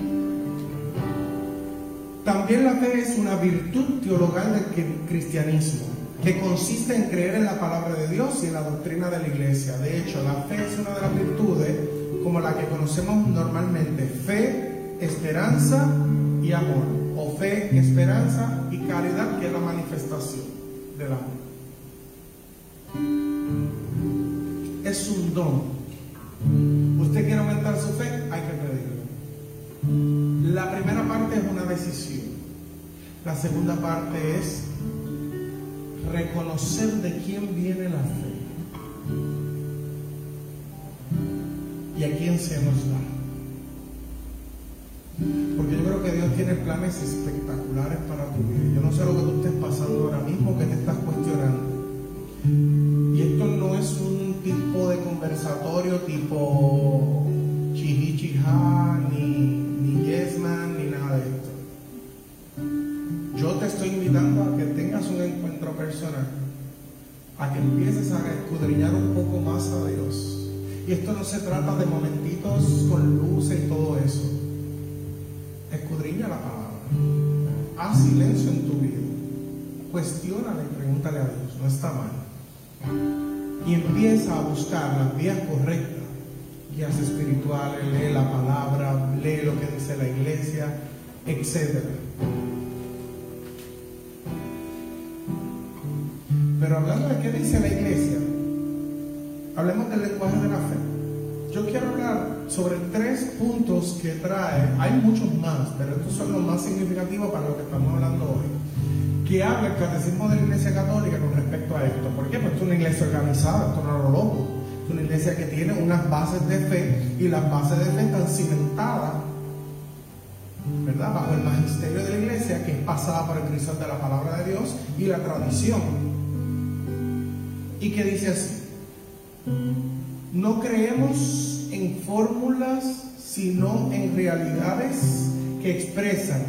[SPEAKER 2] También la fe es una virtud teologal del cristianismo, que consiste en creer en la palabra de Dios y en la doctrina de la iglesia. De hecho, la fe es una de las virtudes como la que conocemos normalmente, fe, esperanza y amor, o fe, esperanza y caridad, que es la manifestación del amor. Es un don. Usted quiere aumentar su fe, hay que pedirlo. La primera parte es una decisión. La segunda parte es reconocer de quién viene la fe y a quién se nos da. Porque yo creo que Dios tiene planes espectaculares para tu vida. Yo no sé lo que tú estés pasando ahora mismo, que te estás cuestionando. Y esto no es un tipo de conversatorio tipo chihichija, ni, ni yes man, ni nada de esto. Yo te estoy invitando a personal, a que empieces a escudriñar un poco más a Dios. Y esto no se trata de momentitos con luces y todo eso. Escudriña la palabra. Haz silencio en tu vida. Cuestiónala y pregúntale a Dios. No está mal. Y empieza a buscar las vías correctas. Guías espirituales, lee la palabra, lee lo que dice la iglesia, etc. Pero hablando de qué dice la iglesia, hablemos del lenguaje de la fe. Yo quiero hablar sobre tres puntos que trae, hay muchos más, pero estos son los más significativos para lo que estamos hablando hoy, que habla el catecismo de la Iglesia Católica con respecto a esto. ¿Por qué? Pues es una iglesia organizada, esto no es lo loco. Es una iglesia que tiene unas bases de fe y las bases de fe están cimentadas, ¿verdad? Bajo el magisterio de la iglesia que es pasada por el crisol de la palabra de Dios y la tradición. Y que dice así, no creemos en fórmulas, sino en realidades que expresan,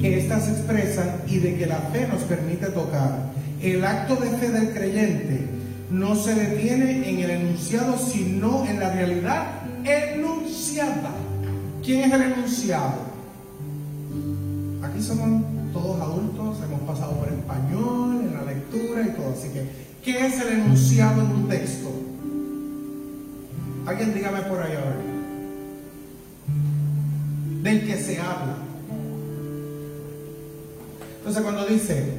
[SPEAKER 2] que éstas expresan y de que la fe nos permite tocar. El acto de fe del creyente no se detiene en el enunciado, sino en la realidad enunciada. ¿Quién es el enunciado? aquí somos todos adultos, hemos pasado por español, en la lectura y todo. Así que, ¿qué es el enunciado en un texto? Alguien dígame por ahí ahora. Del que se habla. Entonces cuando dice,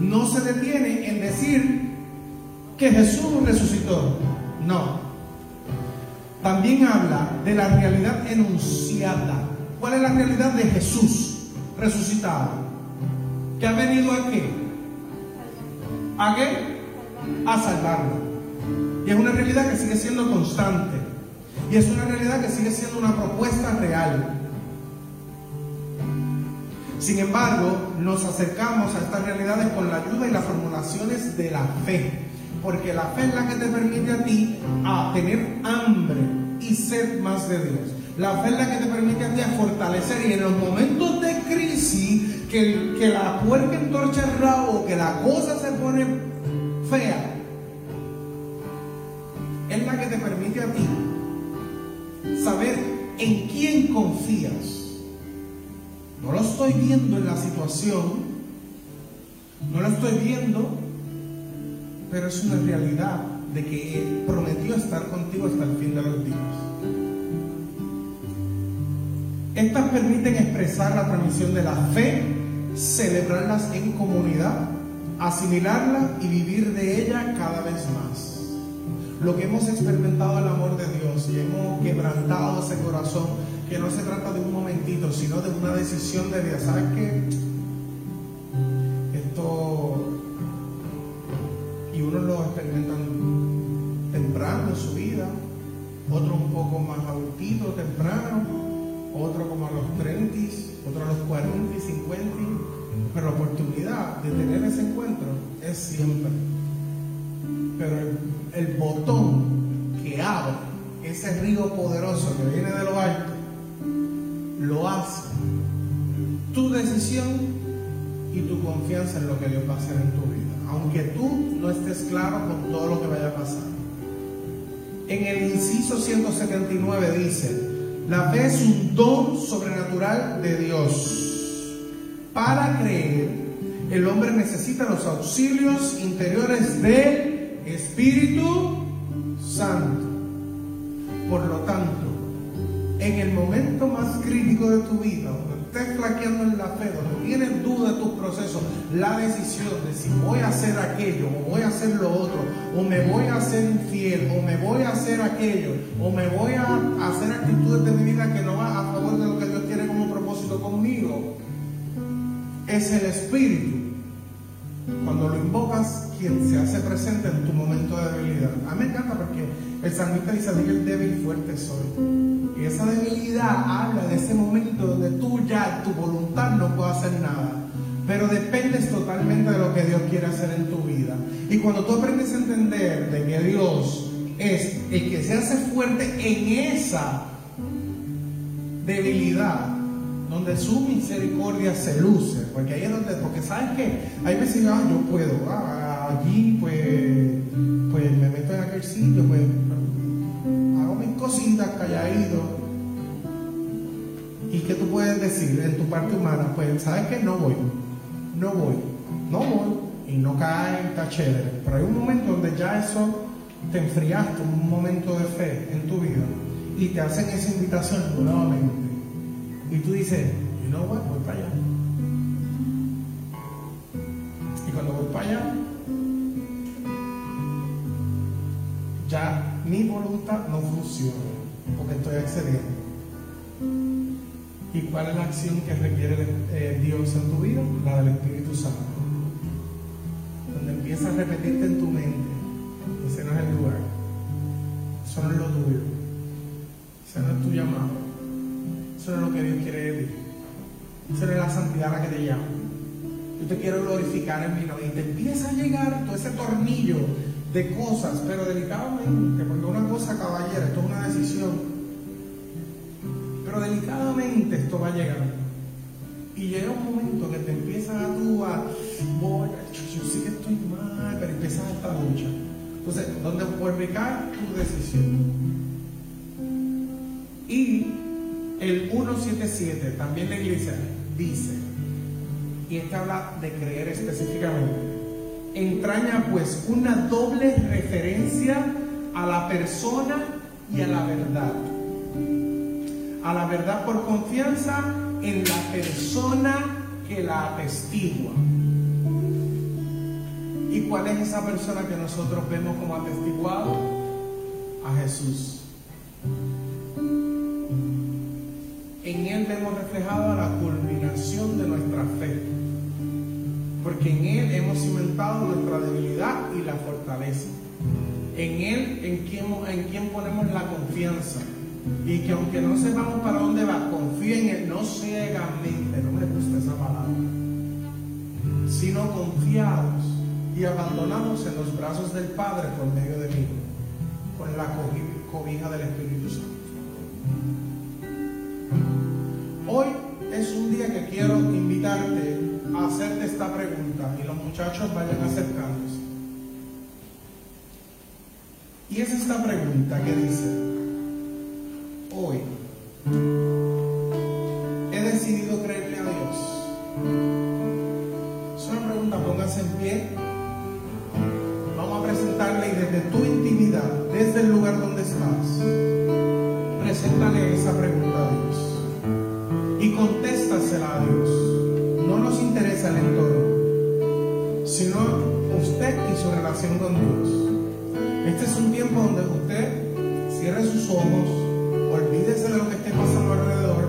[SPEAKER 2] no se detiene en decir que Jesús resucitó. No. También habla de la realidad enunciada. ¿Cuál es la realidad de Jesús resucitado? Que ha venido a qué? ¿A qué? A salvarlo. Y es una realidad que sigue siendo constante. Y es una realidad que sigue siendo una propuesta real. Sin embargo, nos acercamos a estas realidades con la ayuda y las formulaciones de la fe. Porque la fe es la que te permite a ti a tener hambre y sed más de Dios. La fe es la que te permite a ti fortalecer y en los momentos de crisis, que, que la puerta entorcha el rabo, que la cosa se pone fea, es la que te permite a ti saber en quién confías. No lo estoy viendo en la situación, no lo estoy viendo, pero es una realidad de que Él prometió estar contigo hasta el fin de los días. Estas permiten expresar la transmisión de la fe, celebrarlas en comunidad, asimilarla y vivir de ella cada vez más. Lo que hemos experimentado el amor de Dios y hemos quebrantado ese corazón que no se trata de un momentito, sino de una decisión de vida. ¿Sabes qué? Esto, y unos lo experimentan temprano en su vida, otros un poco más adultito, temprano, otro como a los 30, otro a los 40 y 50, pero la oportunidad de tener ese encuentro es siempre. Pero el, el botón que abre ese río poderoso que viene de lo alto lo hace tu decisión y tu confianza en lo que Dios va a hacer en tu vida. Aunque tú no estés claro con todo lo que vaya a pasar. En el inciso 179 dice, la fe es un don sobrenatural de Dios. Para creer, el hombre necesita los auxilios interiores del Espíritu Santo. Por lo tanto, en el momento más crítico de tu vida, estés flaqueando en la fe, donde tienes duda de tus procesos, la decisión de si voy a hacer aquello, o voy a hacer lo otro, o me voy a hacer infiel, o me voy a hacer aquello, o me voy a hacer actitudes de mi vida que no van a favor de lo que Dios tiene como propósito conmigo, es el Espíritu. Cuando lo invocas, quien se hace presente en tu momento de debilidad. A mí me encanta porque el salmista dice, el débil fuerte soy. Y esa debilidad habla de ese momento donde tú ya, tu voluntad no puede hacer nada. Pero dependes totalmente de lo que Dios quiere hacer en tu vida. Y cuando tú aprendes a entender de que Dios es el que se hace fuerte en esa debilidad, donde su misericordia se luce, porque ahí es donde, porque sabes que hay veces ah, yo puedo, ah, allí pues, pues me meto en aquel sitio, pues hago mis cositas calladito. ¿Y qué tú puedes decir en tu parte humana? Pues sabes que no voy, no voy, no voy, y no cae, está chévere. Pero hay un momento donde ya eso te enfriaste, un momento de fe en tu vida, y te hacen esa invitación nuevamente. Y tú dices, you know what, voy para allá. Y cuando voy para allá, ya mi voluntad no funciona, porque estoy accediendo. ¿Y cuál es la acción que requiere eh, Dios en tu vida? La del Espíritu Santo. Donde empiezas a repetirte en tu mente, ese no es el lugar, eso no es lo tuyo, ese no es tu llamado. Eso es lo que Dios quiere de ti. Eso es la santidad a la que te llama. Yo te quiero glorificar en mi nombre. Y te empieza a llegar todo ese tornillo de cosas, pero delicadamente, porque una cosa caballera, esto es una decisión. Pero delicadamente esto va a llegar. Y llega un momento que te empiezas a tú a, voy, yo sé que estoy mal, pero empiezas esta lucha. Entonces, donde vuelve caer tu decisión. Y el 177, también la iglesia dice, y este habla de creer específicamente, entraña pues una doble referencia a la persona y a la verdad. A la verdad por confianza en la persona que la atestigua. ¿Y cuál es esa persona que nosotros vemos como atestiguado? A Jesús. En Él vemos reflejada la culminación de nuestra fe. Porque en Él hemos cimentado nuestra debilidad y la fortaleza. En Él, en quien, en quien ponemos la confianza. Y que aunque no sepamos para dónde va, confíe en Él, no ciegamente, no me gusta esa palabra, sino confiados y abandonados en los brazos del Padre por medio de mí, con la cobija del Espíritu Santo. Hoy es un día que quiero invitarte a hacerte esta pregunta y los muchachos vayan acercándose. Y es esta pregunta que dice, hoy he decidido creerle a Dios. Es una pregunta, póngase en pie. Vamos a presentarle y desde tu intimidad, desde el lugar donde estás, preséntale esa pregunta a Dios su relación con Dios. Este es un tiempo donde usted cierre sus ojos, olvídese de lo que esté pasando alrededor,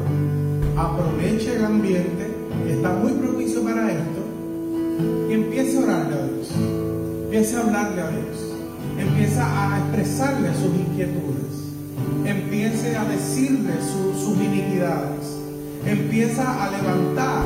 [SPEAKER 2] aproveche el ambiente, está muy propicio para esto, y empiece a orarle a Dios, empiece a hablarle a Dios, empiece a expresarle sus inquietudes, empiece a decirle sus iniquidades. Empieza a levantar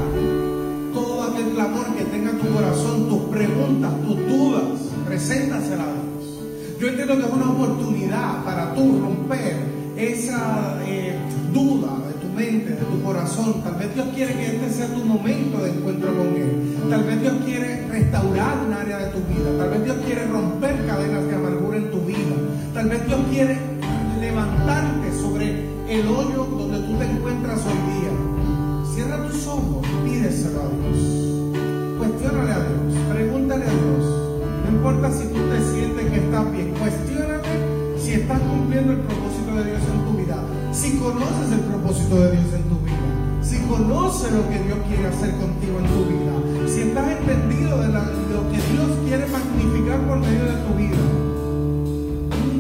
[SPEAKER 2] todo aquel clamor que tenga tu corazón, tus preguntas, tus dudas, preséntasela a Dios. Yo entiendo que es una oportunidad para tú romper esa eh, duda de tu mente, de tu corazón. Tal vez Dios quiere que este sea tu momento de encuentro con Él. Tal vez Dios quiere restaurar un área de tu vida. Tal vez Dios quiere romper cadenas de amargura en tu vida. Tal vez Dios quiere levantarte sobre el hoyo donde tú te encuentras hoy día. Cierra tus ojos, pídeselo a Dios. Cuestiónale a Dios, importa si tú te sientes que estás bien, cuestiónate si estás cumpliendo el propósito de Dios en tu vida. Si conoces el propósito de Dios en tu vida. Si conoces lo que Dios quiere hacer contigo en tu vida. Si estás entendido de, lo que Dios quiere magnificar por medio de tu vida.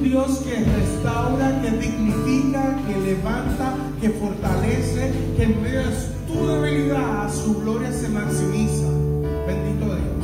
[SPEAKER 2] Dios que restaura, que dignifica, que levanta, que fortalece, que en medio de tu debilidad su gloria se maximiza. Bendito Dios.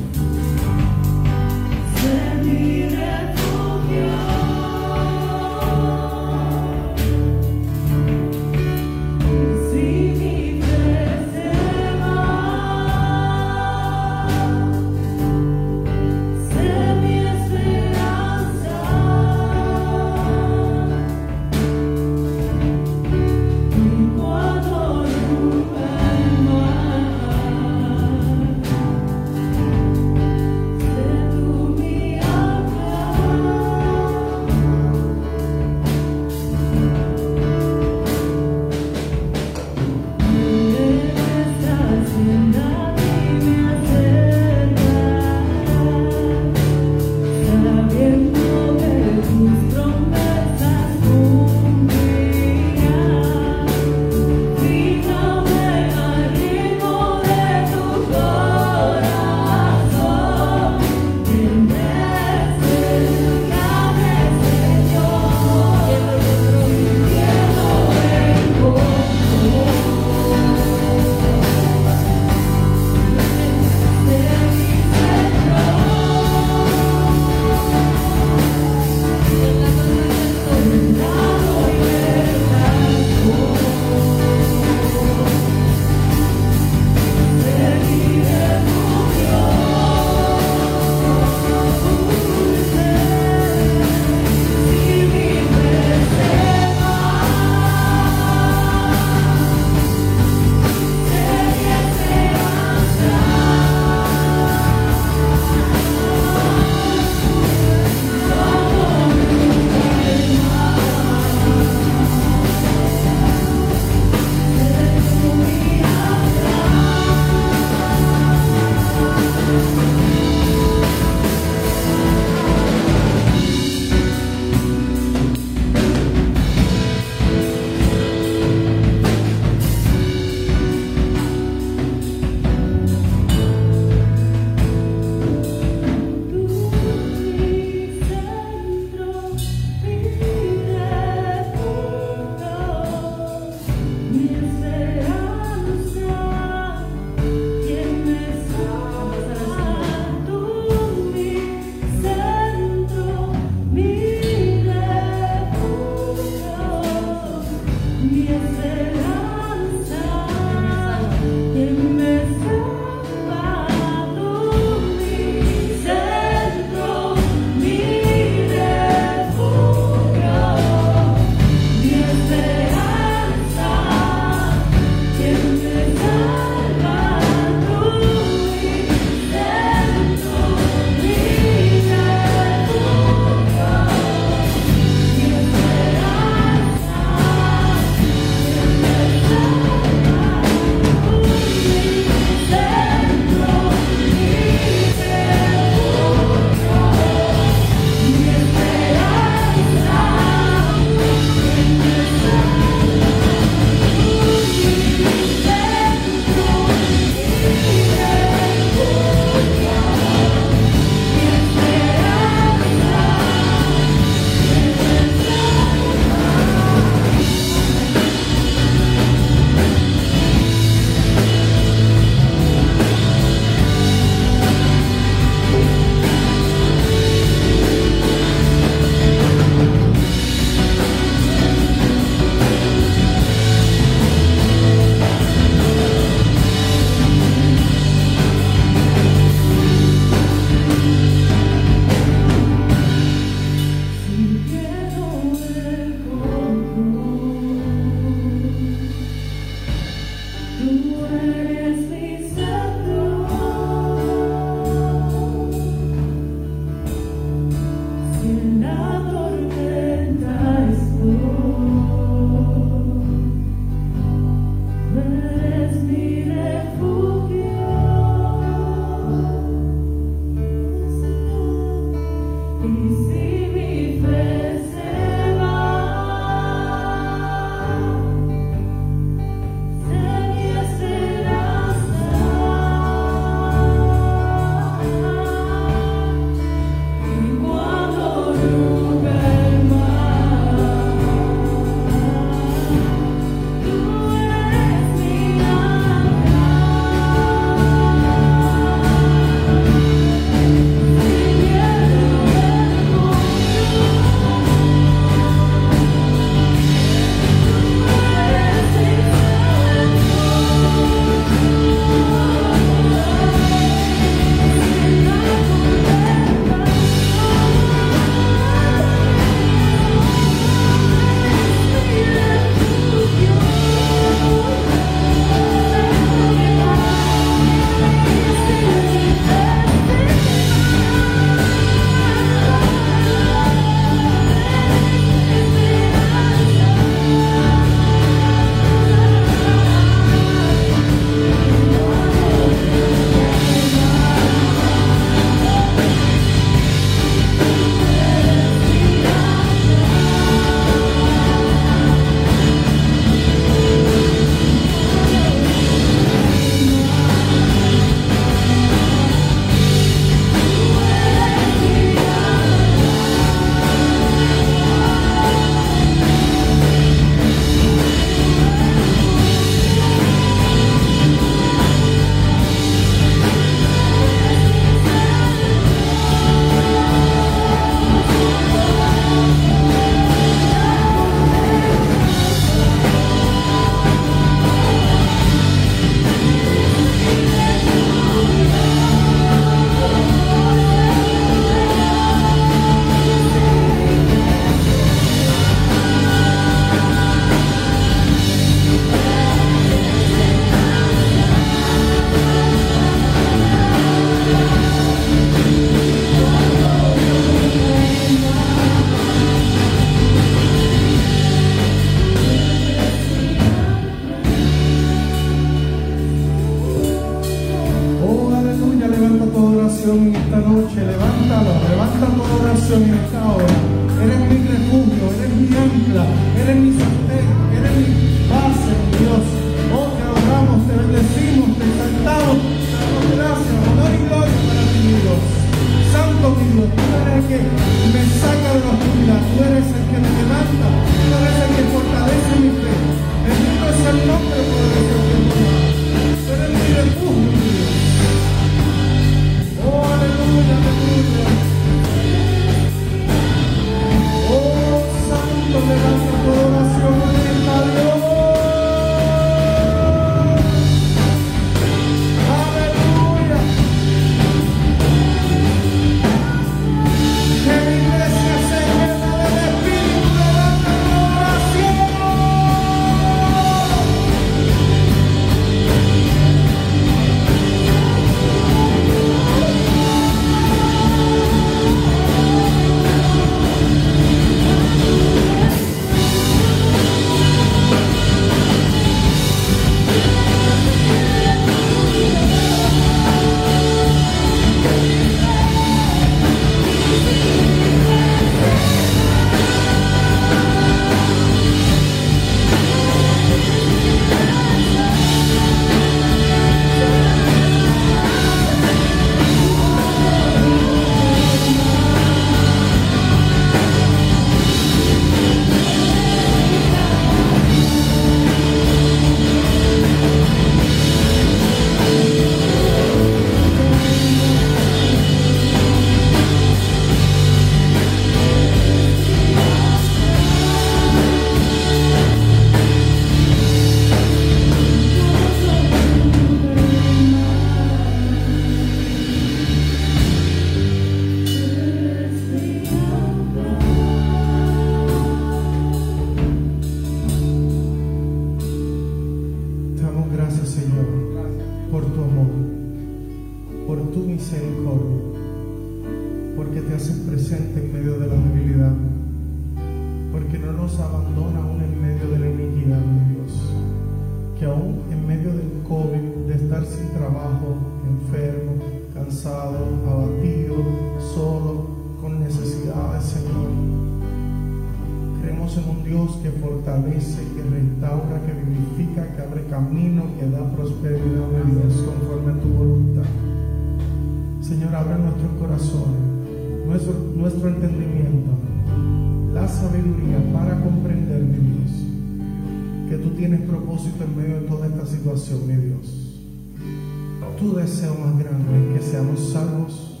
[SPEAKER 2] Tu deseo más grande es que seamos salvos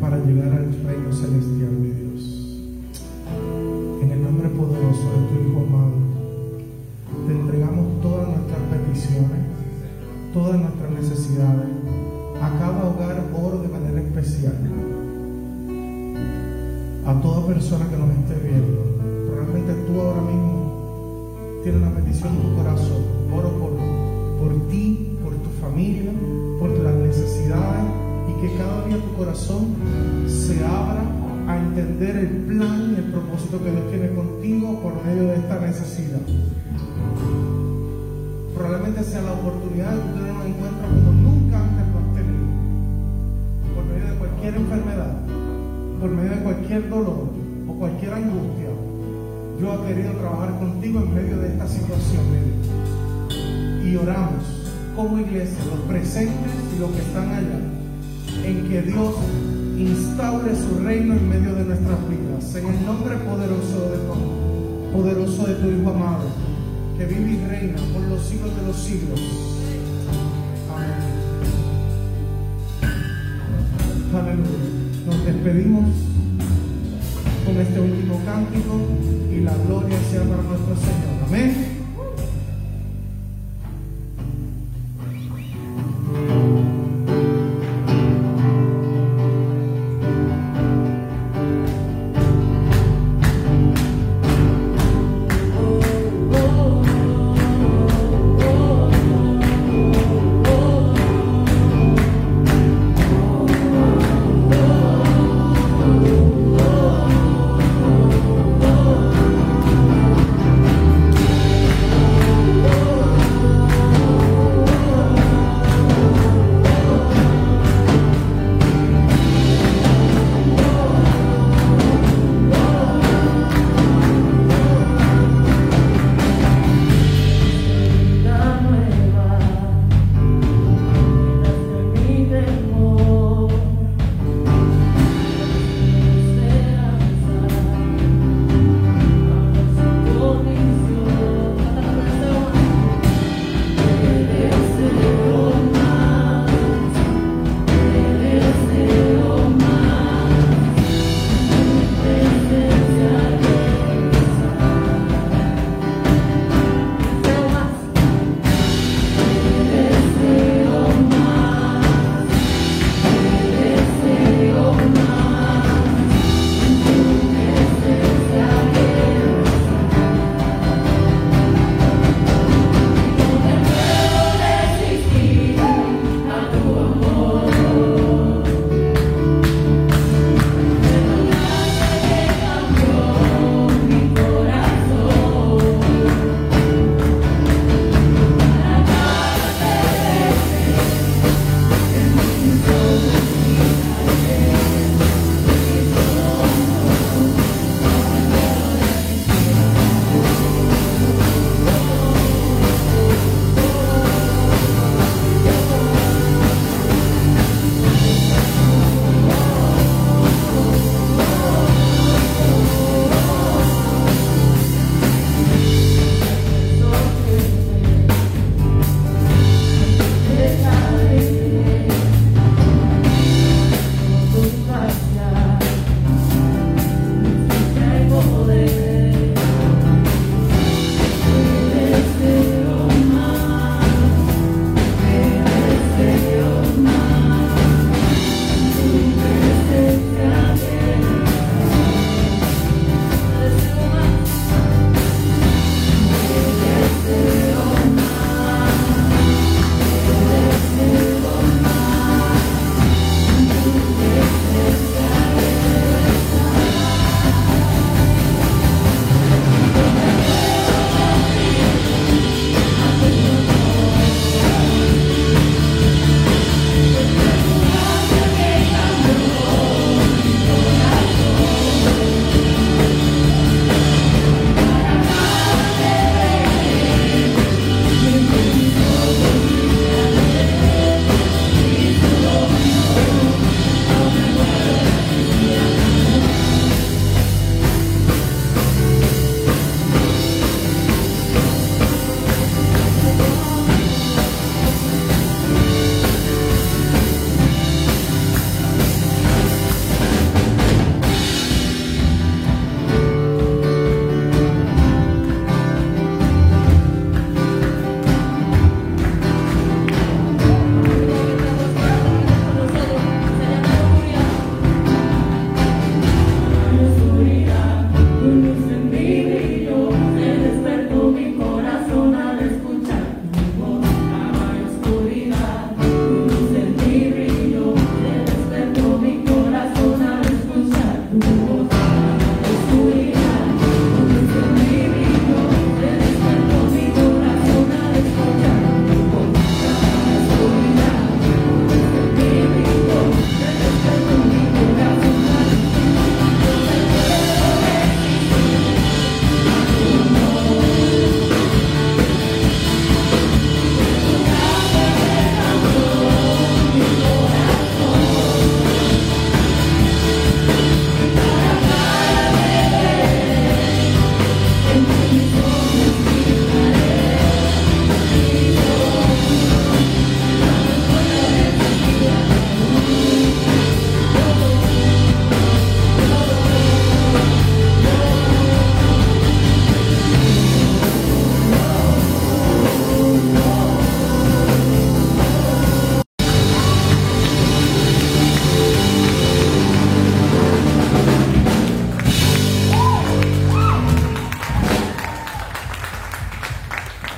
[SPEAKER 2] para llegar al reino celestial, mi Dios. En el nombre poderoso de tu Hijo amado, te entregamos todas nuestras peticiones, todas nuestras necesidades. A cada hogar oro de manera especial. A toda persona que nos esté viendo. Probablemente tú ahora mismo tienes una petición en tu corazón. Oro por, por ti, por tu familia, que cada día tu corazón se abra a entender el plan y el propósito que Dios tiene contigo por medio de esta necesidad. Probablemente sea la oportunidad de tener un encuentro como nunca antes lo has tenido. Por medio de cualquier enfermedad, por medio de cualquier dolor o cualquier angustia. Yo he querido trabajar contigo en medio de esta situación. Y oramos como iglesia, los presentes y los que están allá, en que Dios instaure su reino en medio de nuestras vidas. En el nombre poderoso de tu, poderoso de tu Hijo amado, que vive y reina por los siglos de los siglos. Amén. Aleluya. Nos despedimos con este último cántico